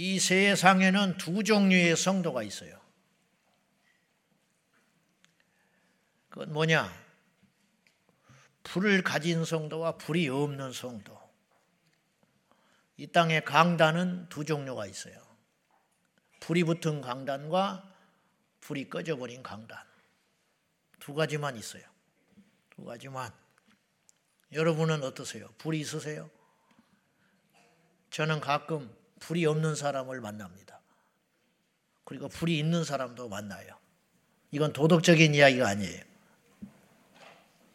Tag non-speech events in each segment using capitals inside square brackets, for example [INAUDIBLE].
이 세상에는 두 종류의 성도가 있어요. 그건 뭐냐? 불을 가진 성도와 불이 없는 성도. 이 땅의 강단은 두 종류가 있어요. 불이 붙은 강단과 불이 꺼져버린 강단. 두 가지만 있어요. 두 가지만. 여러분은 어떠세요? 불이 있으세요? 저는 가끔 불이 없는 사람을 만납니다. 그리고 불이 있는 사람도 만나요. 이건 도덕적인 이야기가 아니에요.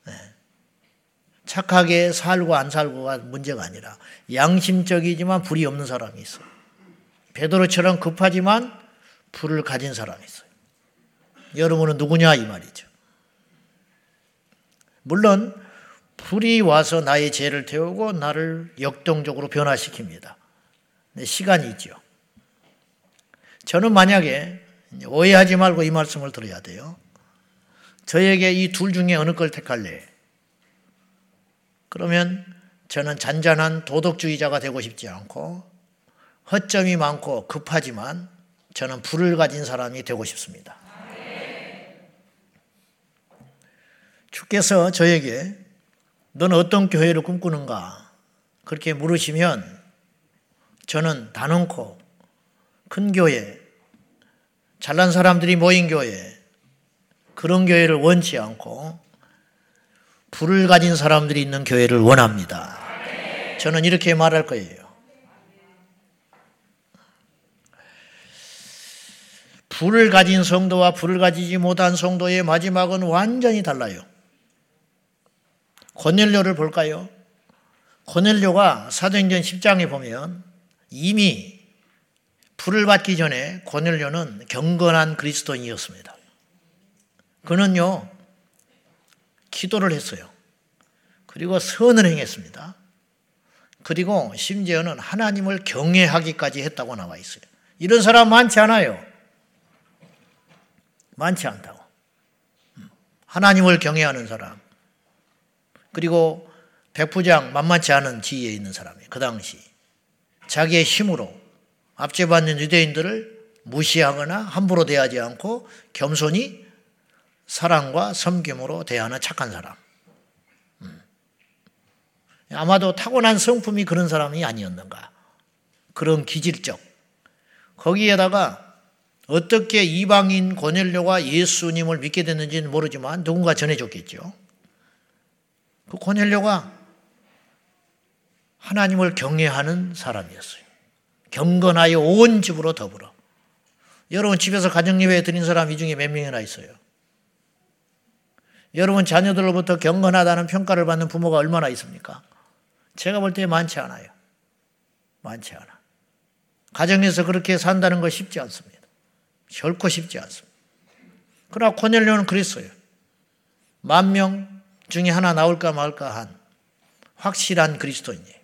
네. 착하게 살고 안 살고가 문제가 아니라 양심적이지만 불이 없는 사람이 있어. 베드로처럼 급하지만 불을 가진 사람이 있어요. 여러분은 누구냐 이 말이죠. 물론 불이 와서 나의 죄를 태우고 나를 역동적으로 변화시킵니다. 시간이 있죠. 저는 만약에 오해하지 말고 이 말씀을 들어야 돼요. 저에게 이 둘 중에 어느 걸 택할래? 그러면 저는 잔잔한 도덕주의자가 되고 싶지 않고 허점이 많고 급하지만 저는 불을 가진 사람이 되고 싶습니다. 주께서 저에게 너는 어떤 교회를 꿈꾸는가? 그렇게 물으시면 저는 단언코 큰 교회, 잘난 사람들이 모인 교회, 그런 교회를 원치 않고 불을 가진 사람들이 있는 교회를 원합니다. 저는 이렇게 말할 거예요. 불을 가진 성도와 불을 가지지 못한 성도의 마지막은 완전히 달라요. 고넬료를 볼까요? 고넬료가 사도행전 10장에 보면 이미 불을 받기 전에 고넬료는 경건한 그리스도인이었습니다. 그는요, 기도를 했어요. 그리고 선을 행했습니다. 그리고 심지어는 하나님을 경외하기까지 했다고 나와 있어요. 이런 사람 많지 않아요. 많지 않다고. 음. 하나님을 경외하는 사람. 그리고 백부장 만만치 않은 지위에 있는 사람이에요. 그 당시. 자기의 힘으로 압제받는 유대인들을 무시하거나 함부로 대하지 않고 겸손히 사랑과 섬김으로 대하는 착한 사람. 음. 아마도 타고난 성품이 그런 사람이 아니었는가. 그런 기질적. 거기에다가 어떻게 이방인 고넬료가 예수님을 믿게 됐는지는 모르지만 누군가 전해줬겠죠. 그 고넬료가 하나님을 경외하는 사람이었어요. 경건하여 온 집으로 더불어. 여러분 집에서 가정예배 드린 사람 이 중에 몇 명이나 있어요? 여러분 자녀들로부터 경건하다는 평가를 받는 부모가 얼마나 있습니까? 제가 볼 때 많지 않아요. 많지 않아. 가정에서 그렇게 산다는 거 쉽지 않습니다. 결코 쉽지 않습니다. 그러나 코넬료는 그랬어요. 만 명 중에 하나 나올까 말까 한 확실한 그리스도인이에요.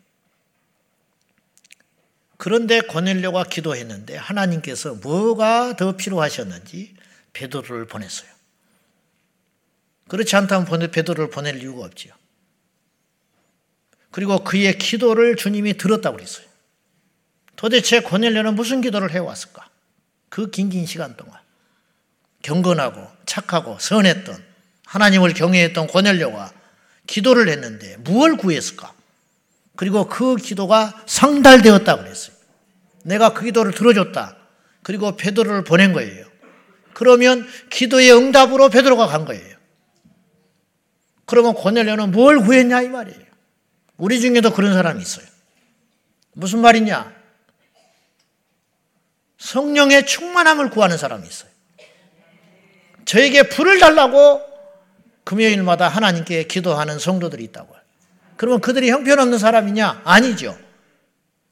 그런데 고넬료가 기도했는데 하나님께서 뭐가 더 필요하셨는지 베드로를 보냈어요. 그렇지 않다면 베드로를 보낼 이유가 없지요. 그리고 그의 기도를 주님이 들었다고 그랬어요. 도대체 고넬료는 무슨 기도를 해왔을까? 그 긴 긴 시간 동안 경건하고 착하고 선했던 하나님을 경외했던 고넬료가 기도를 했는데 무엇을 구했을까? 그리고 그 기도가 상달되었다고 그랬어요. 내가 그 기도를 들어줬다. 그리고 베드로를 보낸 거예요. 그러면 기도의 응답으로 베드로가 간 거예요. 그러면 고넬료는 뭘 구했냐 이 말이에요. 우리 중에도 그런 사람이 있어요. 무슨 말이냐? 성령의 충만함을 구하는 사람이 있어요. 저에게 불을 달라고 금요일마다 하나님께 기도하는 성도들이 있다고요. 그러면 그들이 형편없는 사람이냐? 아니죠.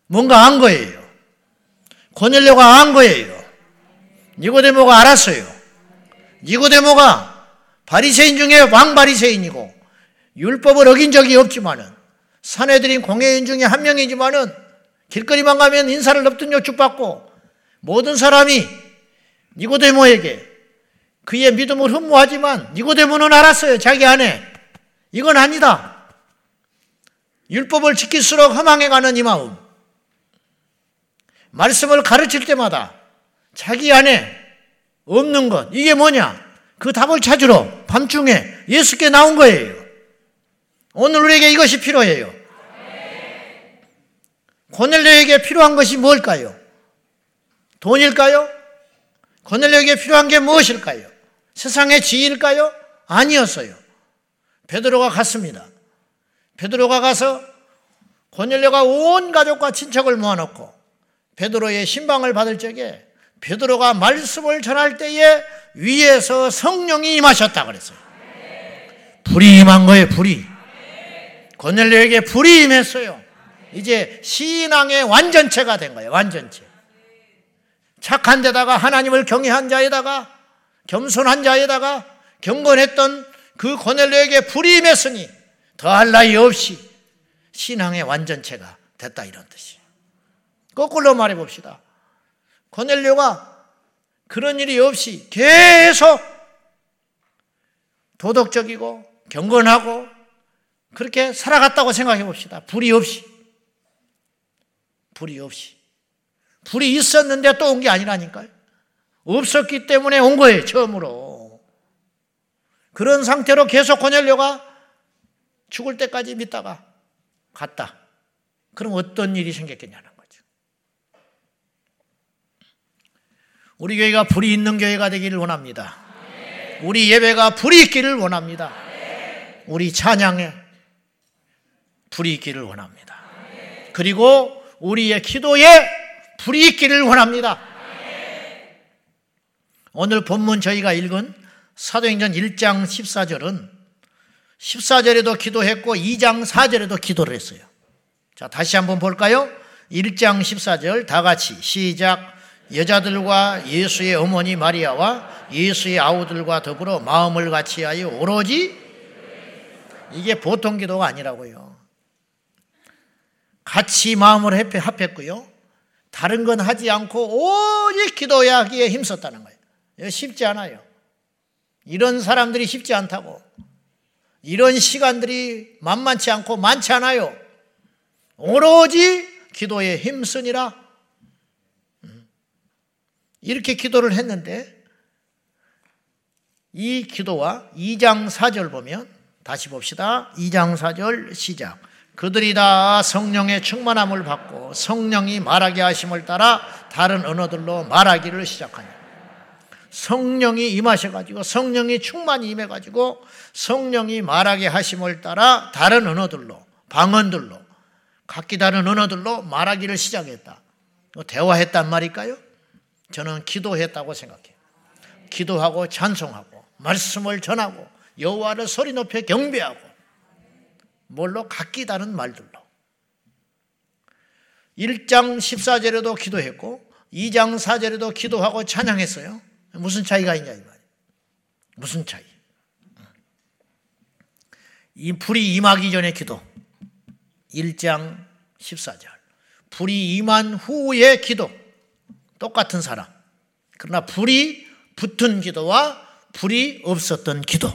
뭔가 안 거예요. 고넬료가 안 거예요. 니고데모가 알았어요. 니고데모가 바리새인 중에 왕 바리새인이고 율법을 어긴 적이 없지만은 사내들인 공회인 중에 한 명이지만은 길거리만 가면 인사를 엎드려 축받고 모든 사람이 니고데모에게 그의 믿음을 흠모하지만 니고데모는 알았어요. 자기 안에. 이건 아니다. 율법을 지킬수록 허망해가는 이 마음. 말씀을 가르칠 때마다 자기 안에 없는 것, 이게 뭐냐? 그 답을 찾으러 밤중에 예수께 나온 거예요. 오늘 우리에게 이것이 필요해요. 고넬료에게 필요한 것이 뭘까요? 돈일까요? 고넬료에게 필요한 게 무엇일까요? 세상의 지일까요? 아니었어요. 베드로가 갔습니다. 베드로가 가서 고넬료가 온 가족과 친척을 모아놓고 베드로의 신방을 받을 적에 베드로가 말씀을 전할 때에 위에서 성령이 임하셨다 그랬어요. 불이 임한 거예요, 불이. 고넬료에게 불이 임했어요. 이제 신앙의 완전체가 된 거예요, 완전체. 착한 데다가 하나님을 경외한 자에다가 겸손한 자에다가 경건했던 그 고넬료에게 불이 임했으니 더할 나위 없이 신앙의 완전체가 됐다 이런 뜻이에요. 거꾸로 말해 봅시다. 고넬료가 그런 일이 없이 계속 도덕적이고 경건하고 그렇게 살아갔다고 생각해 봅시다. 불이 없이. 불이 없이. 불이 있었는데 또 온 게 아니라니까요. 없었기 때문에 온 거예요, 처음으로. 그런 상태로 계속 고넬료가 죽을 때까지 믿다가 갔다. 그럼 어떤 일이 생겼겠냐는 거죠. 우리 교회가 불이 있는 교회가 되기를 원합니다. 우리 예배가 불이 있기를 원합니다. 우리 찬양에 불이 있기를 원합니다. 그리고 우리의 기도에 불이 있기를 원합니다. 오늘 본문 저희가 읽은 사도행전 1장 14절은 14절에도 기도했고 2장 4절에도 기도를 했어요. 자, 다시 한번 볼까요? 1장 14절 다 같이 시작. 여자들과 예수의 어머니 마리아와 예수의 아우들과 더불어 마음을 같이하여 오로지 이게 보통 기도가 아니라고요. 같이 마음을 합했고요. 다른 건 하지 않고 오직 기도하기에 힘썼다는 거예요. 쉽지 않아요. 이런 사람들이 쉽지 않다고. 이런 시간들이 만만치 않고 많지 않아요. 오로지 기도에 힘쓰니라. 음. 이렇게 기도를 했는데 이 기도와 2장 4절 보면 다시 봅시다. 2장 4절 시작. 그들이 다 성령의 충만함을 받고 성령이 말하게 하심을 따라 다른 언어들로 말하기를 시작하니 성령이 임하셔가지고 성령이 충만히 임해가지고 성령이 말하게 하심을 따라 다른 언어들로 방언들로 각기 다른 언어들로 말하기를 시작했다. 대화했단 말일까요? 저는 기도했다고 생각해요. 기도하고 찬송하고 말씀을 전하고 여호와를 소리 높여 경배하고 뭘로 각기 다른 말들로 1장 14절에도 기도했고 2장 4절에도 기도하고 찬양했어요. 무슨 차이가 있냐 이 말이에요. 무슨 차이? 이 불이 임하기 전에 기도. 1장 14절. 불이 임한 후의 기도. 똑같은 사람. 그러나 불이 붙은 기도와 불이 없었던 기도.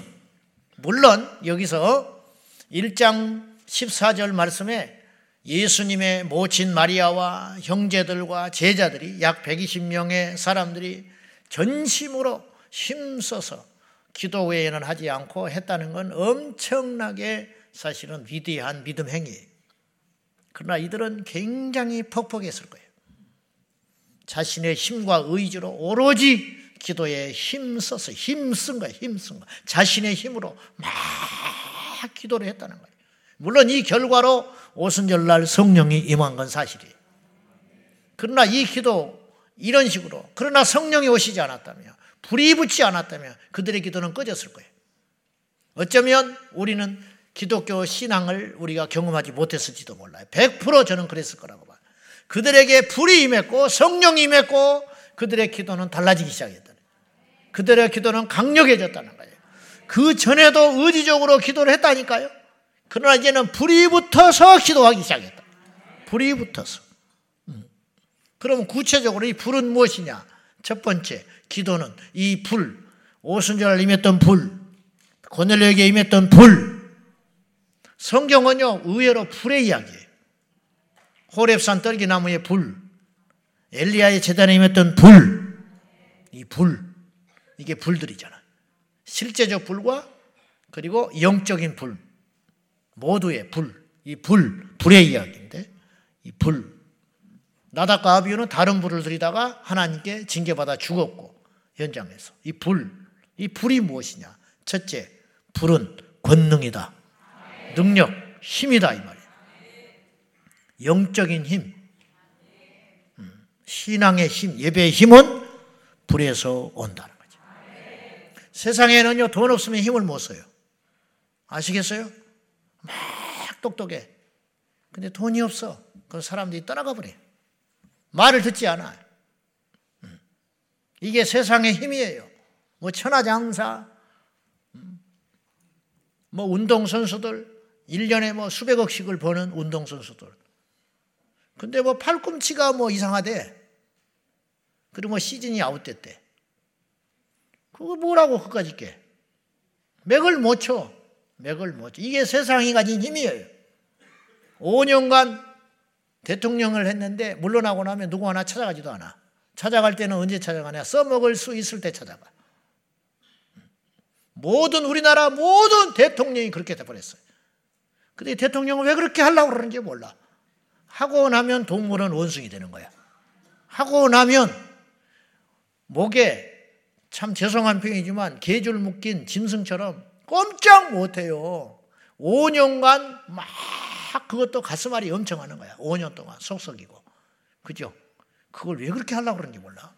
물론 여기서 1장 14절 말씀에 예수님의 모친 마리아와 형제들과 제자들이 약 120명의 사람들이 전심으로 힘써서 기도 외에는 하지 않고 했다는 건 엄청나게 사실은 위대한 믿음 행위예요. 그러나 이들은 굉장히 퍽퍽했을 거예요. 자신의 힘과 의지로 오로지 기도에 힘써서 힘쓴 거예요. 힘쓴 거. 자신의 힘으로 막 기도를 했다는 거예요. 물론 이 결과로 오순절날 성령이 임한 건 사실이에요. 그러나 이 기도 이런 식으로 그러나 성령이 오시지 않았다면 불이 붙지 않았다면 그들의 기도는 꺼졌을 거예요. 어쩌면 우리는 기독교 신앙을 우리가 경험하지 못했을지도 몰라요. 100% 저는 그랬을 거라고 봐요. 그들에게 불이 임했고 성령이 임했고 그들의 기도는 달라지기 시작했다. 그들의 기도는 강력해졌다는 거예요. 그 전에도 의지적으로 기도를 했다니까요. 그러나 이제는 불이 붙어서 기도하기 시작했다. 불이 붙어서. 음. 그러면 구체적으로 이 불은 무엇이냐? 첫 번째, 기도는 이 불, 오순절 임했던 불, 고넬료에게 임했던 불. 성경은요, 의외로 불의 이야기예요. 호랩산 떨기나무의 불. 엘리야의 재단에 임했던 불, 이 불, 이게 불들이잖아. 실제적 불과 그리고 영적인 불, 모두의 불, 이 불, 불의 이야기인데, 이 불. 나답과 아비유는 다른 불을 들이다가 하나님께 징계받아 죽었고, 현장에서. 이 불, 이 불이 무엇이냐? 첫째, 불은 권능이다. 능력, 힘이다. 이 말이에요. 영적인 힘, 음, 신앙의 힘, 예배의 힘은 불에서 온다는 거죠. 세상에는요, 돈 없으면 힘을 못 써요. 아시겠어요? 막 똑똑해. 근데 돈이 없어. 그 사람들이 떠나가 버려. 말을 듣지 않아. 음. 이게 세상의 힘이에요. 뭐 천하장사, 음. 뭐 운동선수들, 1년에 뭐 수백억씩을 버는 운동선수들. 근데 뭐 팔꿈치가 뭐 이상하대. 그리고 뭐 시즌이 아웃됐대. 그거 뭐라고 그까지 깨? 맥을 못 쳐. 맥을 못 쳐. 이게 세상이 가진 힘이에요. 5년간 대통령을 했는데 물러나고 나면 누구 하나 찾아가지도 않아. 찾아갈 때는 언제 찾아가냐? 써먹을 수 있을 때 찾아가. 모든 우리나라 모든 대통령이 그렇게 돼버렸어요. 근데 대통령은 왜 그렇게 하려고 그러는지 몰라. 하고 나면 동물은 원숭이 되는 거야. 하고 나면 목에 참 죄송한 표현이지만 개줄 묶인 짐승처럼 꼼짝 못해요. 5년간 막 그것도 가슴앓이 엄청 하는 거야. 5년 동안 속썩이고. 그죠? 그걸 왜 그렇게 하려고 그러는지 몰라.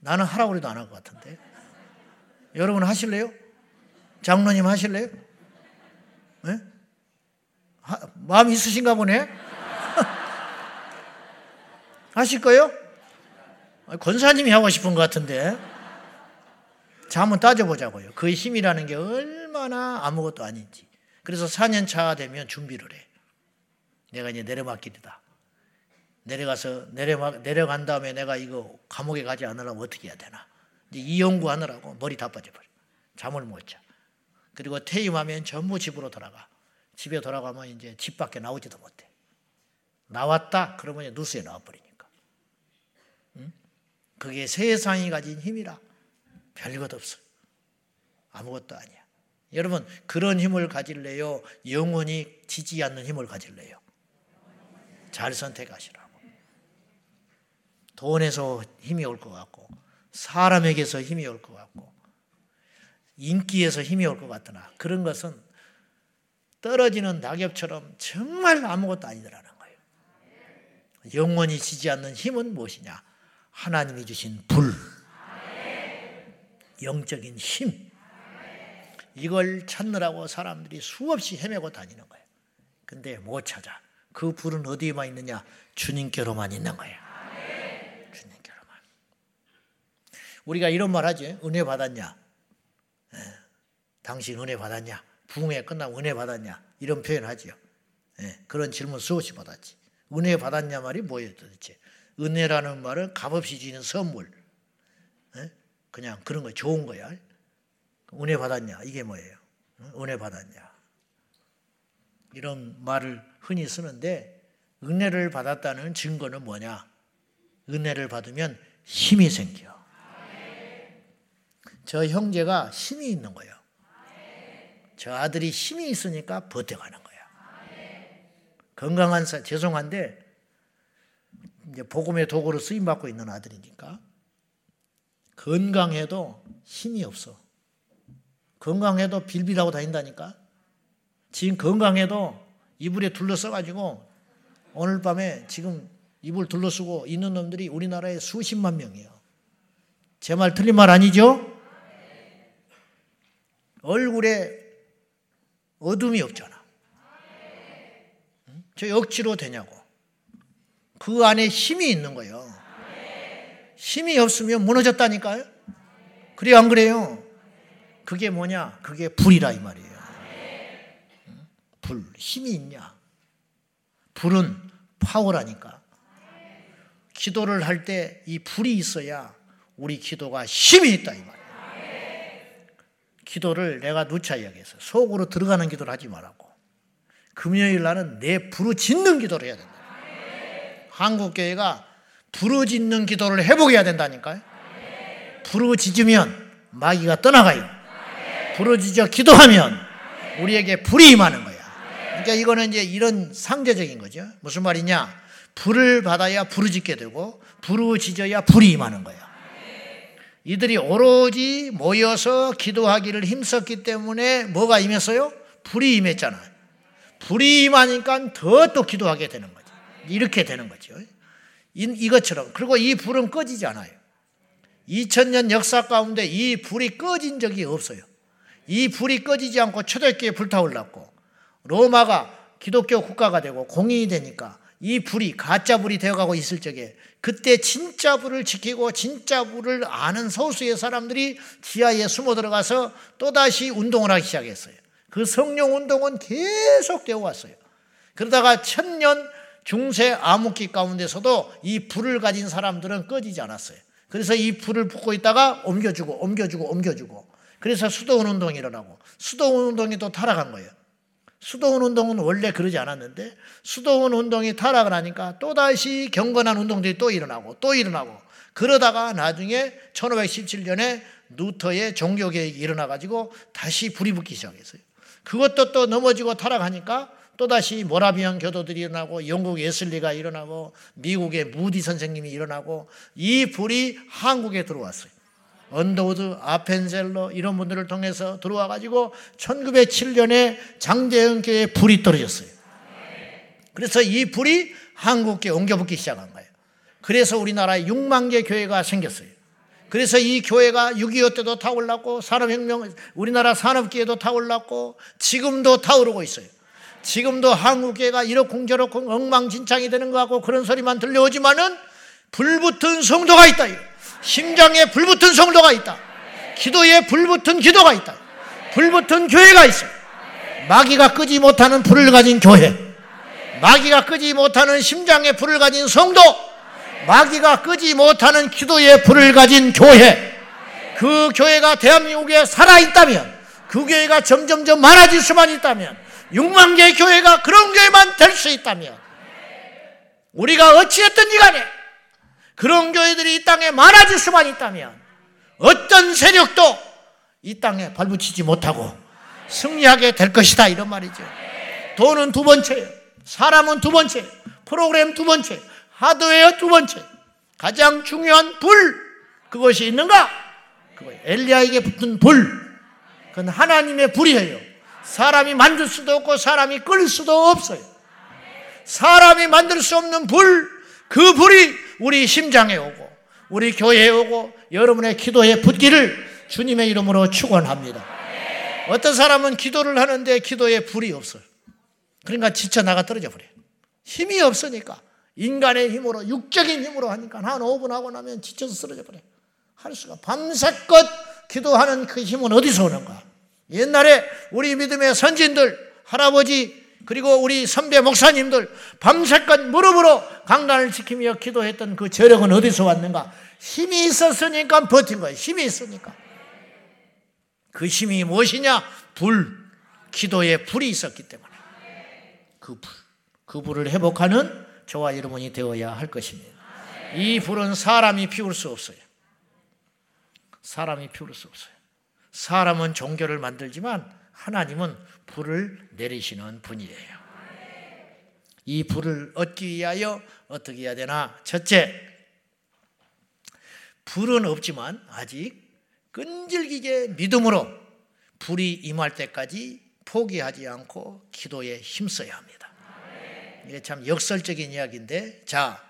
나는 하라고 해도 안 할 것 같은데. 여러분 하실래요? 장로님 하실래요? 네? 하, 마음 있으신가 보네? [LAUGHS] 하실 거요? 권사님이 하고 싶은 것 같은데. 자, 한번 따져보자고요. 그 힘이라는 게 얼마나 아무것도 아닌지. 그래서 4년 차 되면 준비를 해. 내가 이제 내려막길이다. 내려가서 내려막, 내려간 다음에 내가 이거 감옥에 가지 않으려면 어떻게 해야 되나. 이제 이 연구하느라고 머리 다 빠져버려. 잠을 못 자. 그리고 퇴임하면 전부 집으로 돌아가. 집에 돌아가면 이제 집 밖에 나오지도 못해. 나왔다? 그러면 이제 누수에 나와버리니까. 응? 그게 세상이 가진 힘이라. 별것 없어. 아무것도 아니야. 여러분, 그런 힘을 가질래요? 영원히 지지 않는 힘을 가질래요? 잘 선택하시라고. 돈에서 힘이 올 것 같고, 사람에게서 힘이 올 것 같고, 인기에서 힘이 올 것 같으나, 그런 것은 떨어지는 낙엽처럼 정말 아무것도 아니더라는 거예요. 영원히 지지 않는 힘은 무엇이냐? 하나님이 주신 불. 영적인 힘. 이걸 찾느라고 사람들이 수없이 헤매고 다니는 거예요. 근데 못 찾아. 그 불은 어디에만 있느냐? 주님께로만 있는 거예요. 주님께로만. 우리가 이런 말 하지. 은혜 받았냐? 예. 당신 은혜 받았냐? 부흥회 끝나면 은혜 받았냐? 이런 표현 하지요. 예. 그런 질문 수없이 받았지. 은혜 받았냐 말이 뭐예요 도대체? 은혜라는 말은 값없이 주는 선물. 예? 그냥 그런 거 좋은 거야. 은혜 받았냐? 이게 뭐예요? 은혜 받았냐? 이런 말을 흔히 쓰는데 은혜를 받았다는 증거는 뭐냐? 은혜를 받으면 힘이 생겨. 저 형제가 힘이 있는 거예요. 저 아들이 힘이 있으니까 버텨가는 거야. 건강한 사, 죄송한데 이제 복음의 도구로 쓰임 받고 있는 아들이니까 건강해도 힘이 없어. 건강해도 빌빌하고 다닌다니까. 지금 건강해도 이불에 둘러싸가지고 오늘 밤에 지금 이불 둘러쓰고 있는 놈들이 우리나라에 수십만 명이에요. 제 말 틀린 말 아니죠? 얼굴에 어둠이 없잖아. 저 억지로 되냐고. 그 안에 힘이 있는 거예요. 힘이 없으면 무너졌다니까요? 그래요, 안 그래요? 그게 뭐냐? 그게 불이라 이 말이에요. 불, 힘이 있냐? 불은 파워라니까. 기도를 할 때 이 불이 있어야 우리 기도가 힘이 있다 이 말이에요. 기도를 내가 누차 이야기해서 속으로 들어가는 기도를 하지 말라고. 금요일 날은 내 부르짖는 기도를 해야 된다. 한국 교회가 부르짖는 기도를 회복해야 된다니까요. 부르짖으면 마귀가 떠나가요. 부르짖어 기도하면 우리에게 불이 임하는 거야. 그러니까 이거는 이제 이런 상대적인 거죠. 무슨 말이냐? 불을 받아야 부르짖게 되고 부르짖어야 불이 임하는 거야. 이들이 오로지 모여서 기도하기를 힘썼기 때문에 뭐가 임했어요? 불이 임했잖아요. 불이 임하니까 더 또 기도하게 되는 거죠. 이렇게 되는 거죠. 이 것처럼. 그리고 이 불은 꺼지지 않아요. 2000년 역사 가운데 이 불이 꺼진 적이 없어요. 이 불이 꺼지지 않고 초대교회 불타올랐고 로마가 기독교 국가가 되고 공인이 되니까 이 불이 가짜 불이 되어가고 있을 적에 그때 진짜 불을 지키고 진짜 불을 아는 소수의 사람들이 지하에 숨어 들어가서 또다시 운동을 하기 시작했어요. 그 성령 운동은 계속 되어 왔어요. 그러다가 천년 중세 암흑기 가운데서도 이 불을 가진 사람들은 꺼지지 않았어요. 그래서 이 불을 붙고 있다가 옮겨주고 옮겨주고 옮겨주고 그래서 수도원 운동이 일어나고 수도원 운동이 또 타락한 거예요. 수도원 운동은 원래 그러지 않았는데 수도원 운동이 타락을 하니까 또다시 경건한 운동들이 또 일어나고 또 일어나고 그러다가 나중에 1517년에 루터의 종교개혁이 일어나가지고 다시 불이 붙기 시작했어요. 그것도 또 넘어지고 타락하니까 또다시 모라비안 교도들이 일어나고 영국 웨슬리가 일어나고 미국의 무디 선생님이 일어나고 이 불이 한국에 들어왔어요. 언더우드, 아펜젤러 이런 분들을 통해서 들어와 가지고 1907년에 장대현 교회에 불이 떨어졌어요. 그래서 이 불이 한국에 옮겨 붙기 시작한 거예요. 그래서 우리나라에 6만 개 교회가 생겼어요. 그래서 이 교회가 6.25 때도 타올랐고 산업혁명 우리나라 산업기에도 타올랐고 지금도 타오르고 있어요. 지금도 한국교회가 이렇쿵저렇쿵 엉망진창이 되는 것 같고 그런 소리만 들려오지만은 불붙은 성도가 있다. 심장에 불붙은 성도가 있다. 기도에 불붙은 기도가 있다. 불붙은 교회가 있어. 마귀가 끄지 못하는 불을 가진 교회. 마귀가 끄지 못하는 심장에 불을 가진 성도. 마귀가 끄지 못하는 기도에 불을 가진 교회. 그 교회가 대한민국에 살아있다면, 그 교회가 점점점 많아질 수만 있다면, 6만 개의 교회가 그런 교회만 될 수 있다면, 우리가 어찌했든지 간에, 그런 교회들이 이 땅에 많아질 수만 있다면 어떤 세력도 이 땅에 발붙이지 못하고 승리하게 될 것이다 이런 말이죠. 돈은 두 번째, 사람은 두 번째, 프로그램 두 번째, 하드웨어 두 번째. 가장 중요한 불 그것이 있는가? 그거 엘리야에게 붙은 불. 그건 하나님의 불이에요. 사람이 만들 수도 없고 사람이 끌 수도 없어요. 사람이 만들 수 없는 불, 그 불이 우리 심장에 오고 우리 교회에 오고 여러분의 기도에 붙기를 주님의 이름으로 축원합니다. 어떤 사람은 기도를 하는데 기도에 불이 없어요. 그러니까 지쳐 나가 떨어져 버려요. 힘이 없으니까 인간의 힘으로 육적인 힘으로 하니까 한 5분 하고 나면 지쳐서 쓰러져 버려요. 할 수가 밤새껏 기도하는 그 힘은 어디서 오는가? 옛날에 우리 믿음의 선진들 할아버지 그리고 우리 선배 목사님들 밤새껏 무릎으로 강단을 지키며 기도했던 그 저력은 어디서 왔는가? 힘이 있었으니까 버틴 거예요. 힘이 있으니까. 그 힘이 무엇이냐? 불. 기도에 불이 있었기 때문에. 그 불. 그 불을 회복하는 저와 여러분이 되어야 할 것입니다. 이 불은 사람이 피울 수 없어요. 사람이 피울 수 없어요. 사람은 종교를 만들지만 하나님은 불을 내리시는 분이에요. 이 불을 얻기 위하여 어떻게 해야 되나? 첫째, 불은 없지만 아직 끈질기게 믿음으로 불이 임할 때까지 포기하지 않고 기도에 힘써야 합니다. 이게 참 역설적인 이야기인데, 자,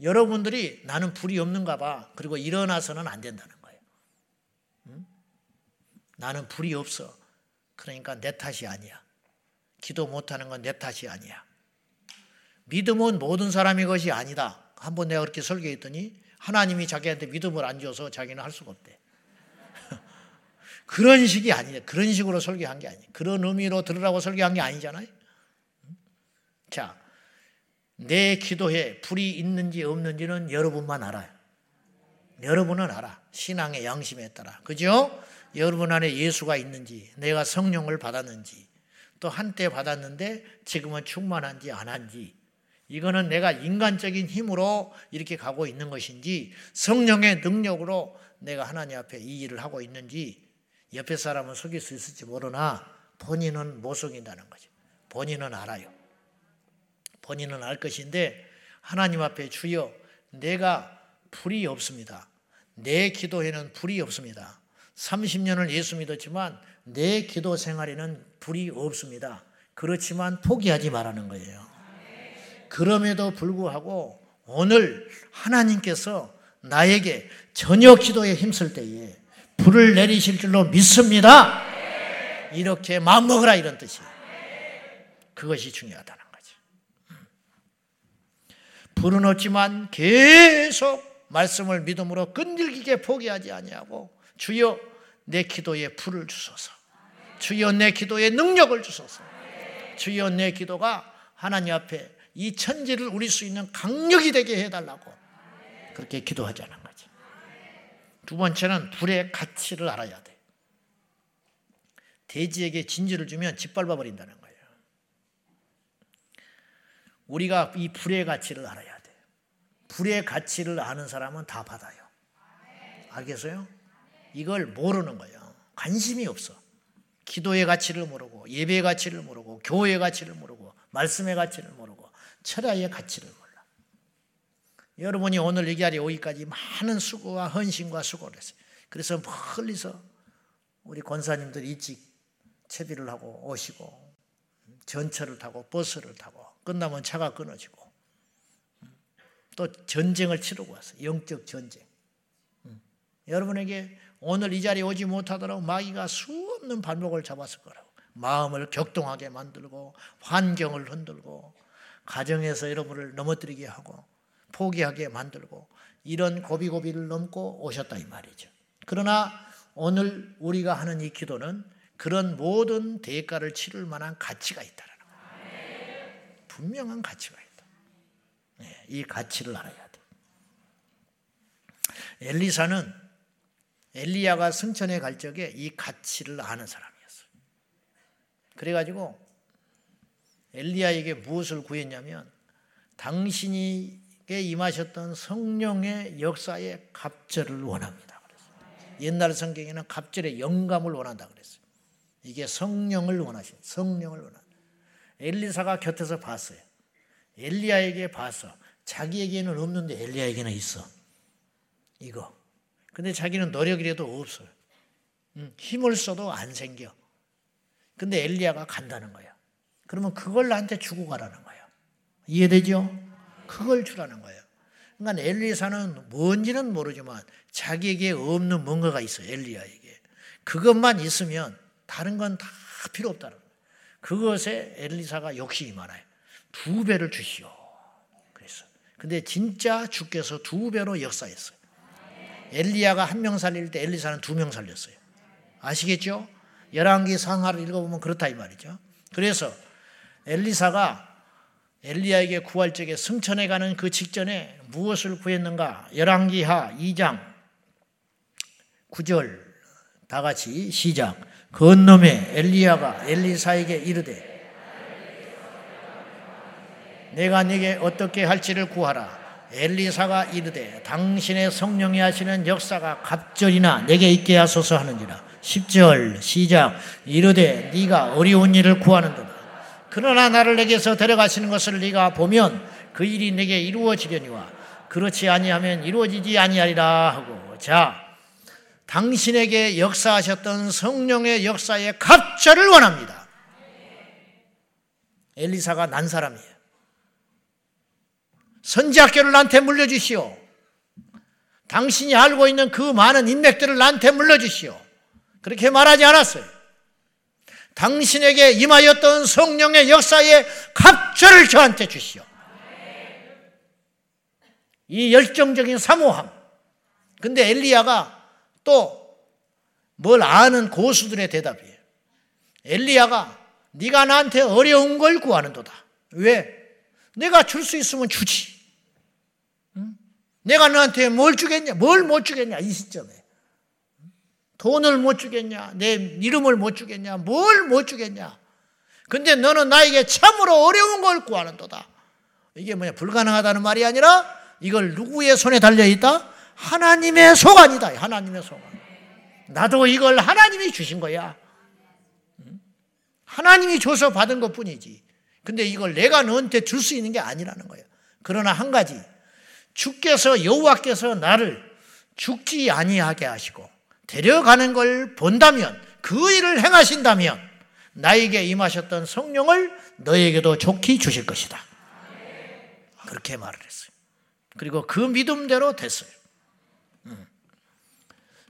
여러분들이 나는 불이 없는가 봐. 그리고 일어나서는 안 된다는 거예요. 응? 나는 불이 없어. 그러니까 내 탓이 아니야. 기도 못하는 건 내 탓이 아니야. 믿음은 모든 사람의 것이 아니다. 한 번 내가 그렇게 설교했더니 하나님이 자기한테 믿음을 안 줘서 자기는 할 수가 없대. [LAUGHS] 그런 식이 아니에요. 그런 식으로 설교한 게 아니에요. 그런 의미로 들으라고 설교한 게 아니잖아요. 자, 내 기도에 불이 있는지 없는지는 여러분만 알아요. 여러분은 알아. 신앙의 양심에 따라. 그죠? 여러분 안에 예수가 있는지, 내가 성령을 받았는지, 또 한때 받았는데 지금은 충만한지 안 한지, 이거는 내가 인간적인 힘으로 이렇게 가고 있는 것인지 성령의 능력으로 내가 하나님 앞에 이 일을 하고 있는지 옆에 사람은 속일 수 있을지 모르나 본인은 못 속인다는 거죠. 본인은 알아요. 본인은 알 것인데 하나님 앞에 주여 내가 불이 없습니다. 내 기도에는 불이 없습니다. 30년을 예수 믿었지만 내 기도 생활에는 불이 없습니다. 그렇지만 포기하지 말라는 거예요. 그럼에도 불구하고 오늘 하나님께서 나에게 저녁 기도에 힘쓸 때에 불을 내리실 줄로 믿습니다. 이렇게 마음 먹으라 이런 뜻이에요. 그것이 중요하다는 거죠. 불은 없지만 계속 말씀을 믿음으로 끈질기게 포기하지 아니하고 주여 내 기도에 불을 주소서. 주여 내 기도에 능력을 주소서. 주여 내 기도가 하나님 앞에 이 천지를 우릴 수 있는 강력이 되게 해달라고 그렇게 기도하자는 거죠. 두 번째는 불의 가치를 알아야 돼. 돼지에게 진주를 주면 짓밟아 버린다는 거예요. 우리가 이 불의 가치를 알아야 돼. 불의 가치를 아는 사람은 다 받아요. 알겠어요? 이걸 모르는 거예요. 관심이 없어. 기도의 가치를 모르고 예배의 가치를 모르고 교회의 가치를 모르고 말씀의 가치를 모르고 철야의 가치를 몰라. 여러분이 오늘 이 자리에 오기까지 많은 수고와 헌신과 수고를 했어요. 그래서 멀리서 우리 권사님들 일찍 채비를 하고 오시고 전철을 타고 버스를 타고 끝나면 차가 끊어지고 또 전쟁을 치르고 왔어요. 영적 전쟁. 여러분에게 오늘 이 자리에 오지 못하더라도 마귀가 수없는 발목을 잡았을 거라고. 마음을 격동하게 만들고 환경을 흔들고 가정에서 여러분을 넘어뜨리게 하고 포기하게 만들고 이런 고비고비를 넘고 오셨다 이 말이죠. 그러나 오늘 우리가 하는 이 기도는 그런 모든 대가를 치를 만한 가치가 있다는 거예요. 분명한 가치가 있다. 네, 이 가치를 알아야 돼. 엘리사는 엘리야가 승천에 갈 적에 이 가치를 아는 사람이었어요. 그래가지고 엘리야에게 무엇을 구했냐면 당신이게 임하셨던 성령의 역사의 갑절을 원합니다. 옛날 성경에는 갑절의 영감을 원한다 그랬어요. 이게 성령을 원하신 성령을 원한. 엘리사가 곁에서 봤어요. 엘리야에게 봐서 자기에게는 없는데 엘리야에게는 있어. 이거 근데 자기는 노력이라도 없어요. 힘을 써도 안 생겨. 근데 엘리야가 간다는 거야. 그러면 그걸 나한테 주고 가라는 거야. 이해되죠? 그걸 주라는 거예요. 그러니까 엘리사는 뭔지는 모르지만 자기에게 없는 뭔가가 있어요. 엘리야에게. 그것만 있으면 다른 건 다 필요 없다는 거예요. 그것에 엘리사가 욕심이 많아요. 두 배를 주시오. 그랬어. 근데 진짜 주께서 두 배로 역사했어요. 엘리야가 한 명 살릴 때 엘리사는 두 명 살렸어요. 아시겠죠? 열왕기 상하를 읽어보면 그렇다 이 말이죠. 그래서 엘리사가 엘리야에게 구할 적에 승천해 가는 그 직전에 무엇을 구했는가? 열왕기하 2장 9절 다 같이 시작. 건놈의 엘리야가 엘리사에게 이르되 내가 네게 어떻게 할지를 구하라. 엘리사가 이르되 당신의 성령이 하시는 역사가 갑절이나 내게 있게 하소서 하느니라. 10절 시작 이르되 네가 어려운 일을 구하는도다. 그러나 나를 내게서 데려가시는 것을 네가 보면 그 일이 내게 이루어지려니와 그렇지 아니하면 이루어지지 아니하리라 하고 자 당신에게 역사하셨던 성령의 역사의 갑절을 원합니다. 엘리사가 난 사람이에요. 선지학교를 나한테 물려주시오. 당신이 알고 있는 그 많은 인맥들을 나한테 물려주시오. 그렇게 말하지 않았어요. 당신에게 임하였던 성령의 역사의 갑절을 저한테 주시오. 이 열정적인 사모함. 근데 엘리야가 또 뭘 아는 고수들의 대답이에요. 엘리야가 네가 나한테 어려운 걸 구하는도다. 왜? 내가 줄 수 있으면 주지. 응? 내가 너한테 뭘 주겠냐? 뭘 못 주겠냐? 이 시점에. 돈을 못 주겠냐? 내 이름을 못 주겠냐? 뭘 못 주겠냐? 근데 너는 나에게 참으로 어려운 걸 구하는도다. 이게 뭐냐 불가능하다는 말이 아니라 이걸 누구의 손에 달려 있다? 하나님의 소관이다. 하나님의 소관. 나도 이걸 하나님이 주신 거야. 하나님이 줘서 받은 것 뿐이지. 근데 이걸 내가 너한테 줄 수 있는 게 아니라는 거예요. 그러나 한 가지 주께서 여호와께서 나를 죽지 아니하게 하시고 데려가는 걸 본다면 그 일을 행하신다면 나에게 임하셨던 성령을 너에게도 좋게 주실 것이다. 그렇게 말을 했어요. 그리고 그 믿음대로 됐어요. 음.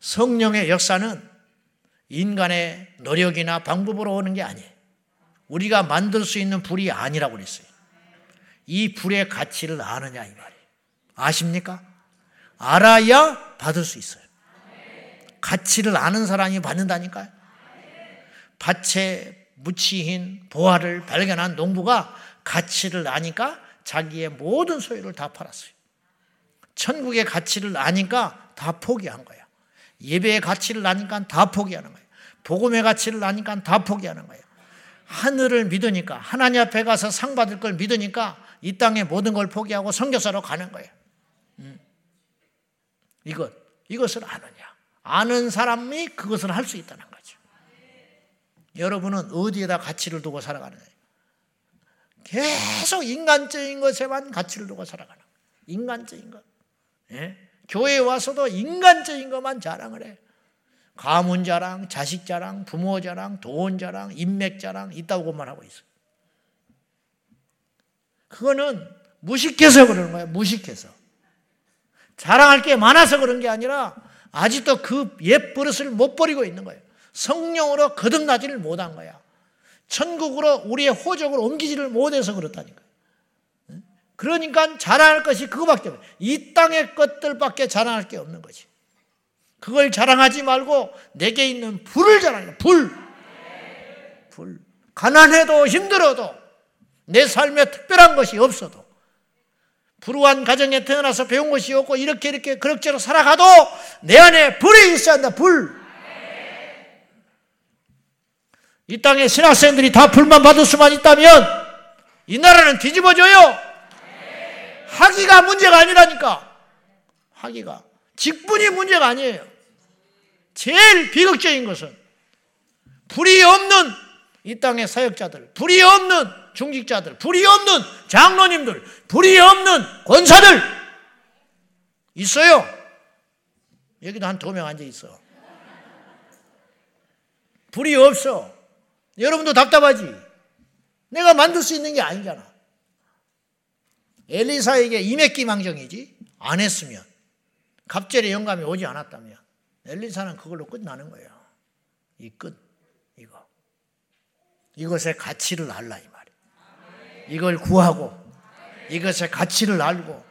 성령의 역사는 인간의 노력이나 방법으로 오는 게 아니에요. 우리가 만들 수 있는 불이 아니라고 그랬어요. 이 불의 가치를 아느냐 이 말이에요. 아십니까? 알아야 받을 수 있어요. 가치를 아는 사람이 받는다니까요. 밭에 무치인 보화를 발견한 농부가 가치를 아니까 자기의 모든 소유를 다 팔았어요. 천국의 가치를 아니까 다 포기한 거야. 예배의 가치를 아니까 다 포기하는 거예요. 복음의 가치를 아니까 다 포기하는 거예요. 하늘을 믿으니까 하나님 앞에 가서 상 받을 걸 믿으니까 이 땅의 모든 걸 포기하고 선교사로 가는 거예요. 음. 이것 이것을 아느냐? 아는 사람이 그것을 할 수 있다는 거죠. 여러분은 어디에다 가치를 두고 살아가느냐? 계속 인간적인 것에만 가치를 두고 살아가는 거예요. 인간적인 것. 예? 교회에 와서도 인간적인 것만 자랑을 해. 가문 자랑, 자식 자랑, 부모 자랑, 돈 자랑, 인맥 자랑 있다고만 하고 있어요. 그거는 무식해서 그러는 거예요. 무식해서. 자랑할 게 많아서 그런 게 아니라 아직도 그 옛 버릇을 못 버리고 있는 거예요. 성령으로 거듭나지를 못한 거야. 천국으로 우리의 호적을 옮기지를 못해서 그렇다니까. 그러니까 자랑할 것이 그거밖에 없어요. 이 땅의 것들밖에 자랑할 게 없는 거지. 그걸 자랑하지 말고 내게 있는 불을 자랑해. 불. 불. 가난해도 힘들어도 내 삶에 특별한 것이 없어도 불우한 가정에 태어나서 배운 것이 없고 이렇게 이렇게 그럭저럭 살아가도 내 안에 불이 있어야 한다. 불. 이 땅에 신학생들이 다 불만 받을 수만 있다면 이 나라는 뒤집어져요. 하기가 문제가 아니라니까. 하기가. 직분이 문제가 아니에요. 제일 비극적인 것은 불이 없는 이 땅의 사역자들, 불이 없는 중직자들, 불이 없는 장로님들, 불이 없는 권사들 있어요. 여기도 한 두 명 앉아 있어. 불이 없어. 여러분도 답답하지? 내가 만들 수 있는 게 아니잖아. 엘리사에게 이맥기망정이지 안 했으면 갑절의 영감이 오지 않았다면 엘리사는 그걸로 끝나는 거예요. 이 끝, 이거. 이것의 가치를 알라 이 말 이걸 구하고 이것의 가치를 알고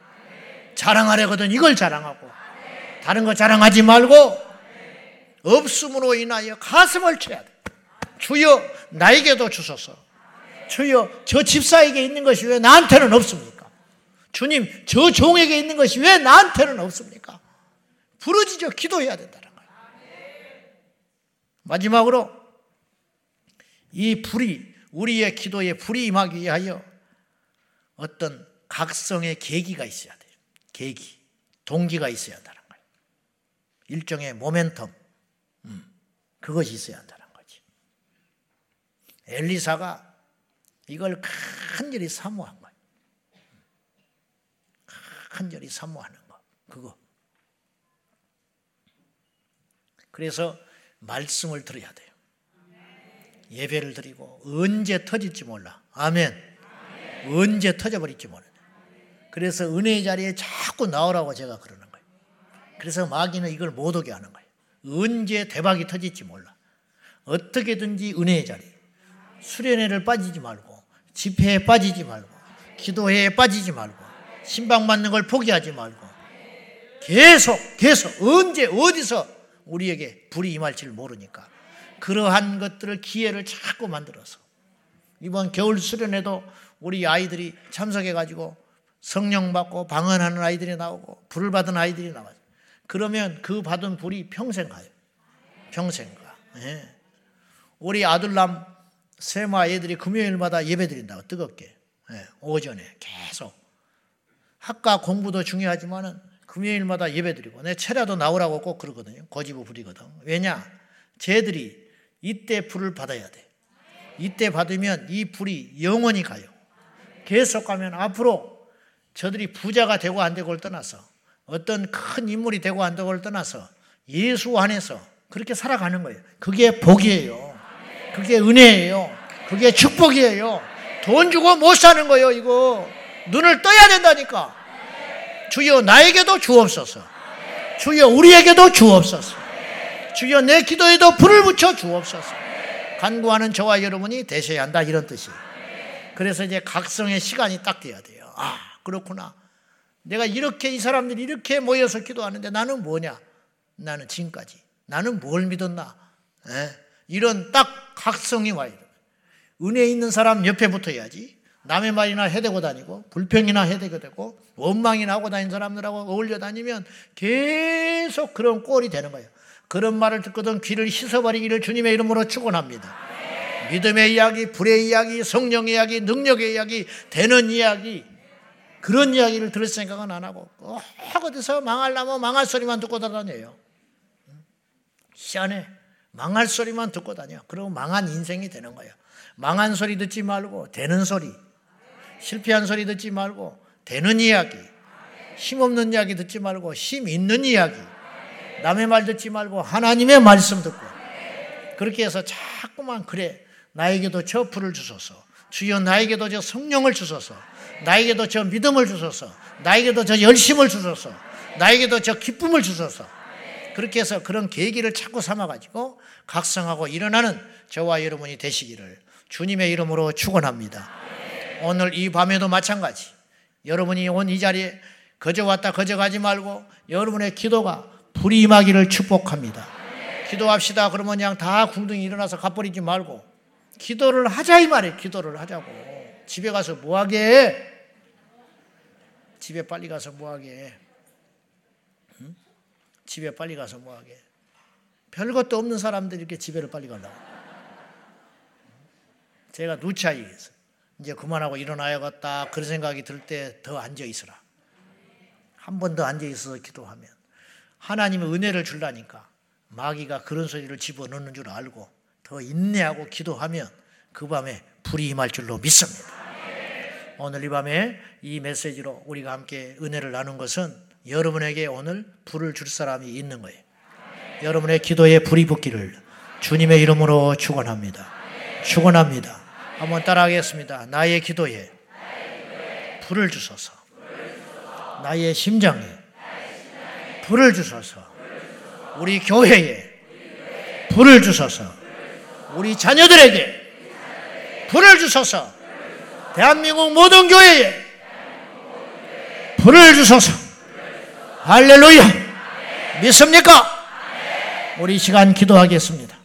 자랑하려거든 이걸 자랑하고 다른 거 자랑하지 말고 없음으로 인하여 가슴을 쳐야 돼. 주여 나에게도 주소서. 주여 저 집사에게 있는 것이 왜 나한테는 없습니까? 주님 저 종에게 있는 것이 왜 나한테는 없습니까? 부르짖어 기도해야 된다는 거예요. 마지막으로 이 불이 우리의 기도에 불이 임하기 위하여 어떤 각성의 계기가 있어야 돼요. 계기, 동기가 있어야 한다는 거예요. 일종의 모멘텀, 음, 그것이 있어야 한다는 거지. 엘리사가 이걸 간절히 사모한 거예요. 간절히 사모하는 거, 그거. 그래서 말씀을 들어야 돼요. 예배를 드리고 언제 터질지 몰라. 아멘. 언제 터져버릴지 몰라. 그래서 은혜의 자리에 자꾸 나오라고 제가 그러는 거예요. 그래서 마귀는 이걸 못 오게 하는 거예요. 언제 대박이 터질지 몰라. 어떻게든지 은혜의 자리. 수련회를 빠지지 말고, 집회에 빠지지 말고, 기도회에 빠지지 말고, 신방 받는 걸 포기하지 말고, 계속, 계속, 언제, 어디서 우리에게 불이 임할지를 모르니까 그러한 것들을 기회를 자꾸 만들어서 이번 겨울 수련회도 우리 아이들이 참석해 가지고 성령 받고 방언하는 아이들이 나오고 불을 받은 아이들이 나와요. 그러면 그 받은 불이 평생 가요. 평생 가. 예. 우리 아들남 세마 애들이 금요일마다 예배 드린다고 뜨겁게 예. 오전에 계속 학과 공부도 중요하지만은 금요일마다 예배드리고 내 체라도 나오라고 꼭 그러거든요. 거지부 부리거든. 왜냐? 쟤들이 이때 불을 받아야 돼. 이때 받으면 이 불이 영원히 가요. 계속 가면 앞으로 저들이 부자가 되고 안 되고를 떠나서 어떤 큰 인물이 되고 안 되고를 떠나서 예수 안에서 그렇게 살아가는 거예요. 그게 복이에요. 그게 은혜예요. 그게 축복이에요. 돈 주고 못 사는 거예요, 이거. 눈을 떠야 된다니까. 주여 나에게도 주옵소서. 주여 우리에게도 주옵소서. 주여 내 기도에도 불을 붙여 주옵소서. 간구하는 저와 여러분이 되셔야 한다 이런 뜻이에요. 그래서 이제 각성의 시간이 딱 돼야 돼요. 아 그렇구나. 내가 이렇게 이 사람들이 이렇게 모여서 기도하는데 나는 뭐냐? 나는 지금까지. 나는 뭘 믿었나? 에? 예? 이런 딱 각성이 돼. 은혜 있는 사람 옆에 붙어야지. 남의 말이나 해대고 다니고 불평이나 해대고 되고 원망이나 하고 다니는 사람들하고 어울려 다니면 계속 그런 꼴이 되는 거예요. 그런 말을 듣거든 귀를 씻어버리기를 주님의 이름으로 축원합니다. 믿음의 이야기, 불의 이야기, 성령의 이야기, 능력의 이야기, 되는 이야기 그런 이야기를 들을 생각은 안 하고 꼭 어디서 망할라면 망할 소리만 듣고 다녀요. 희한해. 망할 소리만 듣고 다녀. 그리고 망한 인생이 되는 거예요. 망한 소리 듣지 말고 되는 소리. 실패한 소리 듣지 말고 되는 이야기. 힘 없는 이야기 듣지 말고 힘 있는 이야기. 남의 말 듣지 말고 하나님의 말씀 듣고. 그렇게 해서 자꾸만 그래. 나에게도 저 불을 주소서. 주여 나에게도 저 성령을 주소서. 나에게도 저 믿음을 주소서. 나에게도 저 열심을 주소서. 나에게도 저 기쁨을 주소서. 그렇게 해서 그런 계기를 찾고 삼아가지고 각성하고 일어나는 저와 여러분이 되시기를 주님의 이름으로 축원합니다. 오늘 이 밤에도 마찬가지. 여러분이 온 이 자리에 거저 왔다 거저 가지 말고 여러분의 기도가 불이 임하기를 축복합니다. 기도합시다. 그러면 그냥 다 궁둥이 일어나서 가버리지 말고 기도를 하자 이 말이에요. 기도를 하자고. 집에 가서 뭐 하게? 집에 빨리 가서 뭐 하게? 응? 집에 빨리 가서 뭐 하게? 별것도 없는 사람들이 이렇게 집에를 빨리 가려고. 제가 누차이에서 이제 그만하고 일어나야겠다 그런 생각이 들 때 더 앉아 있으라. 한 번 더 앉아 있어서 기도하면 하나님의 은혜를 줄라니까 마귀가 그런 소리를 집어넣는 줄 알고 더 인내하고 기도하면 그 밤에 불이 임할 줄로 믿습니다. 오늘 이 밤에 이 메시지로 우리가 함께 은혜를 나눈 것은 여러분에게 오늘 불을 줄 사람이 있는 거예요. 여러분의 기도에 불이 붙기를 주님의 이름으로 축원합니다. 축원합니다. 한번 따라하겠습니다. 나의 기도에 불을 주소서. 나의 심장에 불을 주소서. 우리 교회에 불을 주소서. 우리 자녀들에게 불을 주소서. 대한민국 모든 교회에 불을 주소서. 할렐루야. 믿습니까? 우리 시간 기도하겠습니다.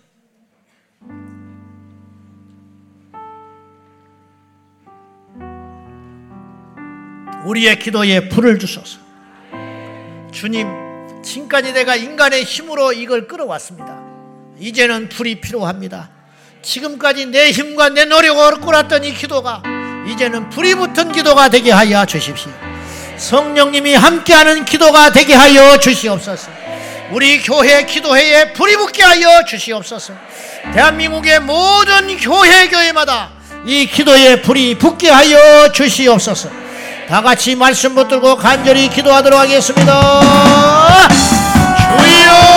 우리의 기도에 불을 주소서. 주님, 지금까지 내가 인간의 힘으로 이걸 끌어왔습니다. 이제는 불이 필요합니다. 지금까지 내 힘과 내 노력으로 끌었던 이 기도가 이제는 불이 붙은 기도가 되게 하여 주십시오. 성령님이 함께하는 기도가 되게 하여 주시옵소서. 우리 교회 기도회에 불이 붙게 하여 주시옵소서. 대한민국의 모든 교회 교회마다 이 기도에 불이 붙게 하여 주시옵소서. 다 같이 말씀 붙들고 간절히 기도하도록 하겠습니다. 주여!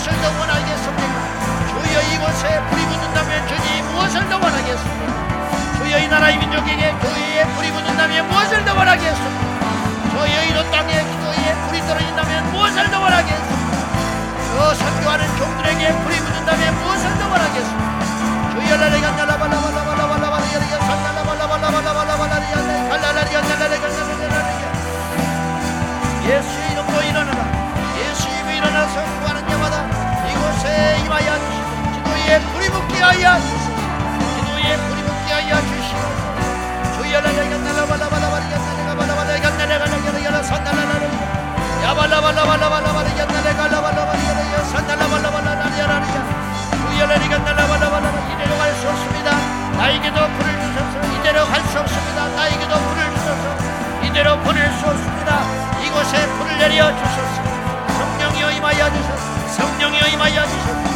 무엇을 더 원하겠습니까? 주여 이곳에 불이 붙는다면 주님이 무엇을 더 원하겠습니까? 주여 이 나라의 민족에게 교회에 불이 붙는다면 무엇을 더 원하겠습니까? 주여 이런 땅에 기도에 불이 떨어진다면 무엇을 더 원하겠습니까? 저 선교하는 종들에게 불이 붙는다면 무엇을 더 원하겠습니까? 주여 예수의 이름으로 일어나라 기도에 불이 붙게 하여 주시고 기도에 불이 붙게 하여 주시고 주여 라라가 날라발라발라발라 날라발라발라 날라갈라갈라 산날라라리 야발라발라발라발라 날라갈라발라발라 산날라발라발라 날라라리야 주여 라리가 날라발라발라 이대로 갈 수 없습니다 나에게도 불을 주셔서 이대로 갈 수 없습니다 나에게도 불을 주셔서 이대로 보낼 수 없습니다 이곳에 불을 내려 주소서 성령이여 임하여 주소서 성령이여 임하여 주소서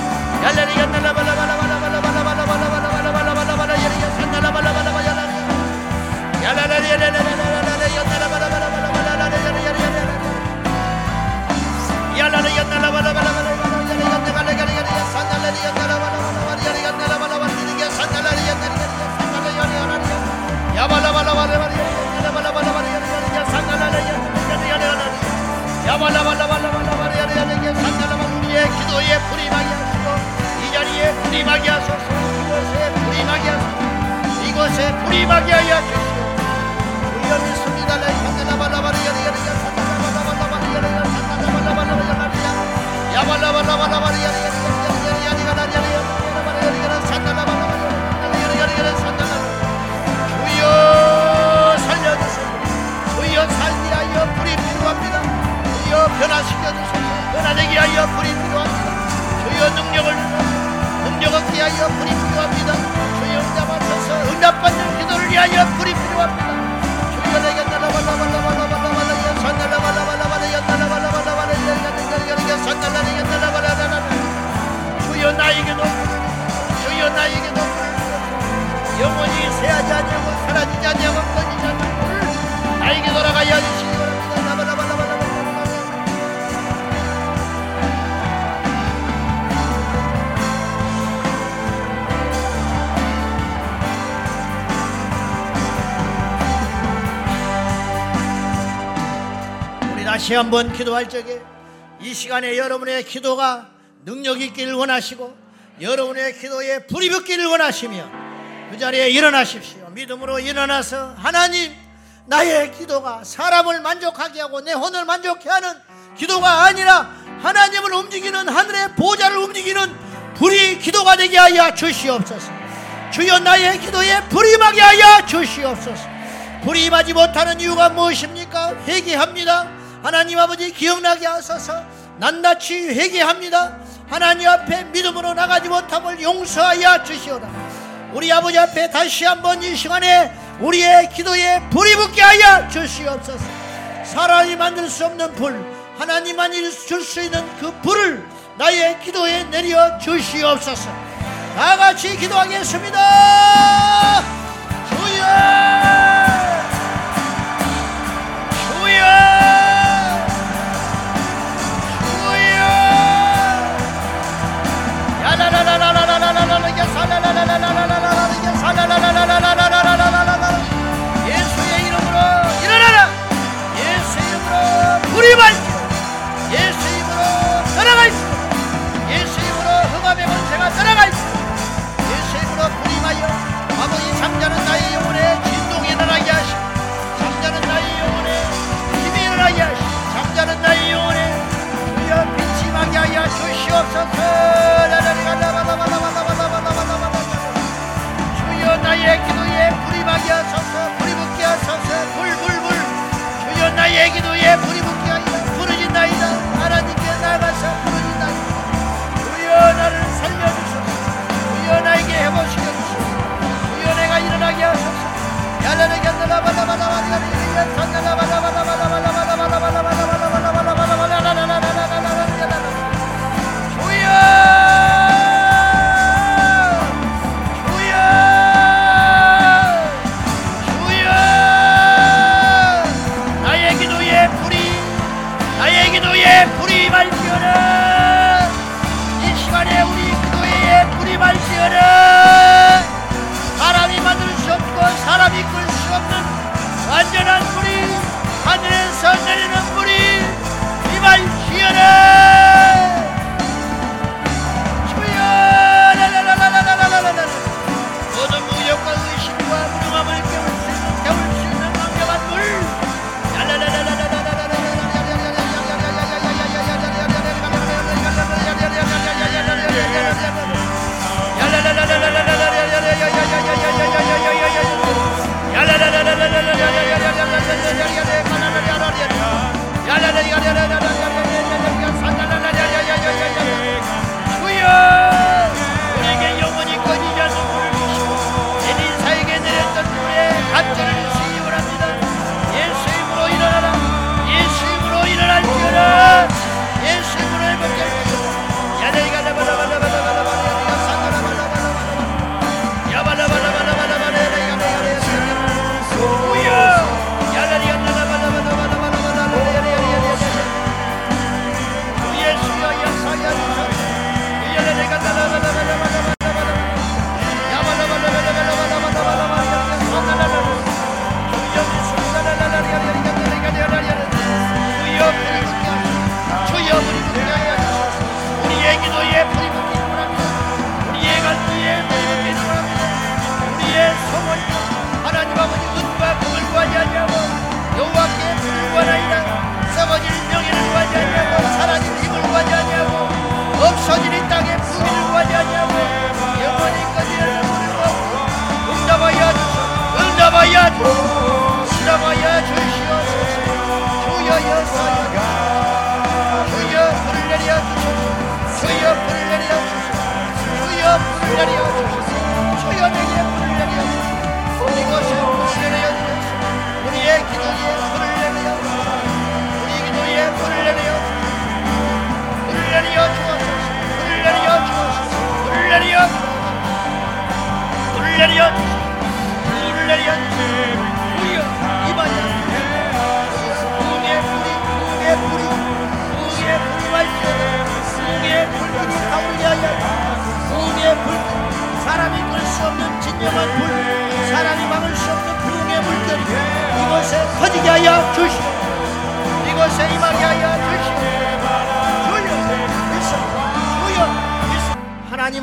Yabala bala bala 불이 막이야! 하소서 이것에 불이 막이야! 하소서 이것에 불이 막이야! 하여 주시오 주여 믿습니다 내 형제 나발라바리 야리야리야 사타나발라발라바리 야리야 사타나발라발라바리 야리야 야발라발라발라바리 야리야 불이 필요합니다 변화시켜주소서 변화되게 하여 불이 필요합니다 주여 능력을 주소서 능력 얻게 하여 불이 필요합니다. 주여 응답하셔서. 응답받는 기도를 위하여 불이 필요합니다. 주여 내게 나에게도 영원히 새하지 않냐고 사라지지 않냐고 꺼지지 불 나에게 돌아가야 하시기 다시 한번 기도할 적에 이 시간에 여러분의 기도가 능력 있기를 원하시고 여러분의 기도에 불이 붙기를 원하시며 그 자리에 일어나십시오. 믿음으로 일어나서 하나님 나의 기도가 사람을 만족하게 하고 내 혼을 만족해 하는 기도가 아니라 하나님을 움직이는 하늘의 보좌를 움직이는 불이 기도가 되게 하여 주시옵소서. 주여 나의 기도에 불이 임하게 하여 주시옵소서. 불이 임하지 못하는 이유가 무엇입니까? 회개합니다. 하나님 아버지 기억나게 하소서. 낱낱이 회개합니다. 하나님 앞에 믿음으로 나가지 못함을 용서하여 주시오라. 우리 아버지 앞에 다시 한번 이 시간에 우리의 기도에 불이 붙게 하여 주시옵소서. 사람이 만들 수 없는 불, 하나님만이 줄수 있는 그 불을 나의 기도에 내려 주시옵소서. 다 같이 기도하겠습니다. 주여! Dios.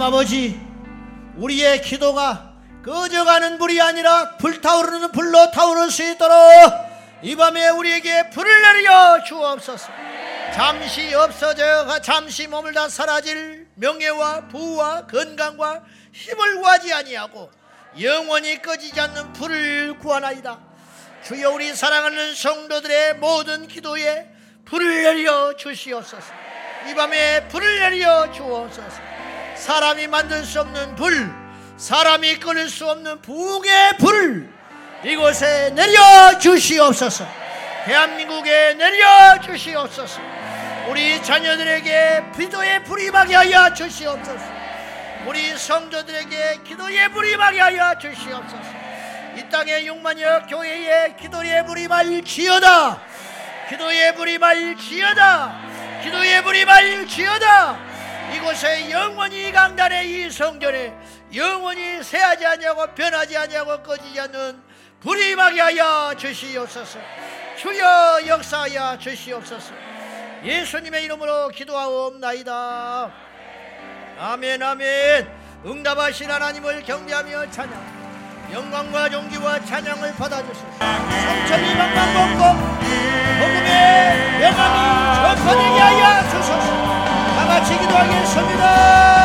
하나님 아버지 우리의 기도가 꺼져가는 불이 아니라 불타오르는 불로 타오를 수 있도록 이 밤에 우리에게 불을 내려 주옵소서. 잠시 없어져 잠시 머물다 사라질 명예와 부와 건강과 힘을 구하지 아니하고 영원히 꺼지지 않는 불을 구하나이다. 주여 우리 사랑하는 성도들의 모든 기도에 불을 내려 주시옵소서. 이 밤에 불을 내려 주옵소서 사람이 만들 수 없는 불 사람이 끊을 수 없는 부의 불을 이곳에 내려 주시옵소서. 대한민국에 내려 주시옵소서. 우리 자녀들에게 기도의 불이 임하게 하여 주시옵소서. 우리 성도들에게 기도의 불이 임하게 하여 주시옵소서. 이 땅의 6만여 교회에 기도의 불이 말지어다. 기도의 불이 말지어다. 기도의 불이 말지어다 이곳에 영원히 강단의 이 성전에 영원히 새하지 아니하고 변하지 아니하고 꺼지지 않는 불이 임하게 하여 주시옵소서. 주여 역사하여 주시옵소서. 예수님의 이름으로 기도하옵나이다. 아멘 아멘. 응답하신 하나님을 경배하며 찬양 영광과 존귀와 찬양을 받아주소서. 성천이 만만 먹고 같이 기도하겠습니다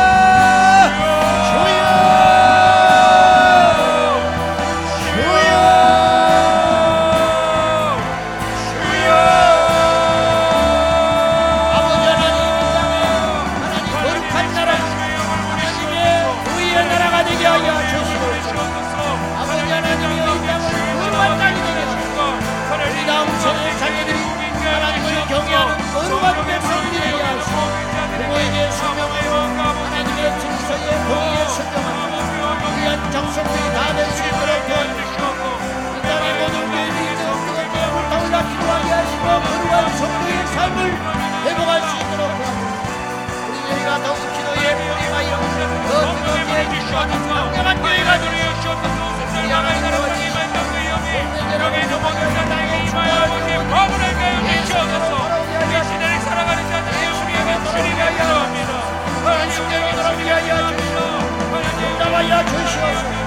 건강한 교회가 되게 해주시옵소서 세상을 함께 보여 드리 겠 습니다.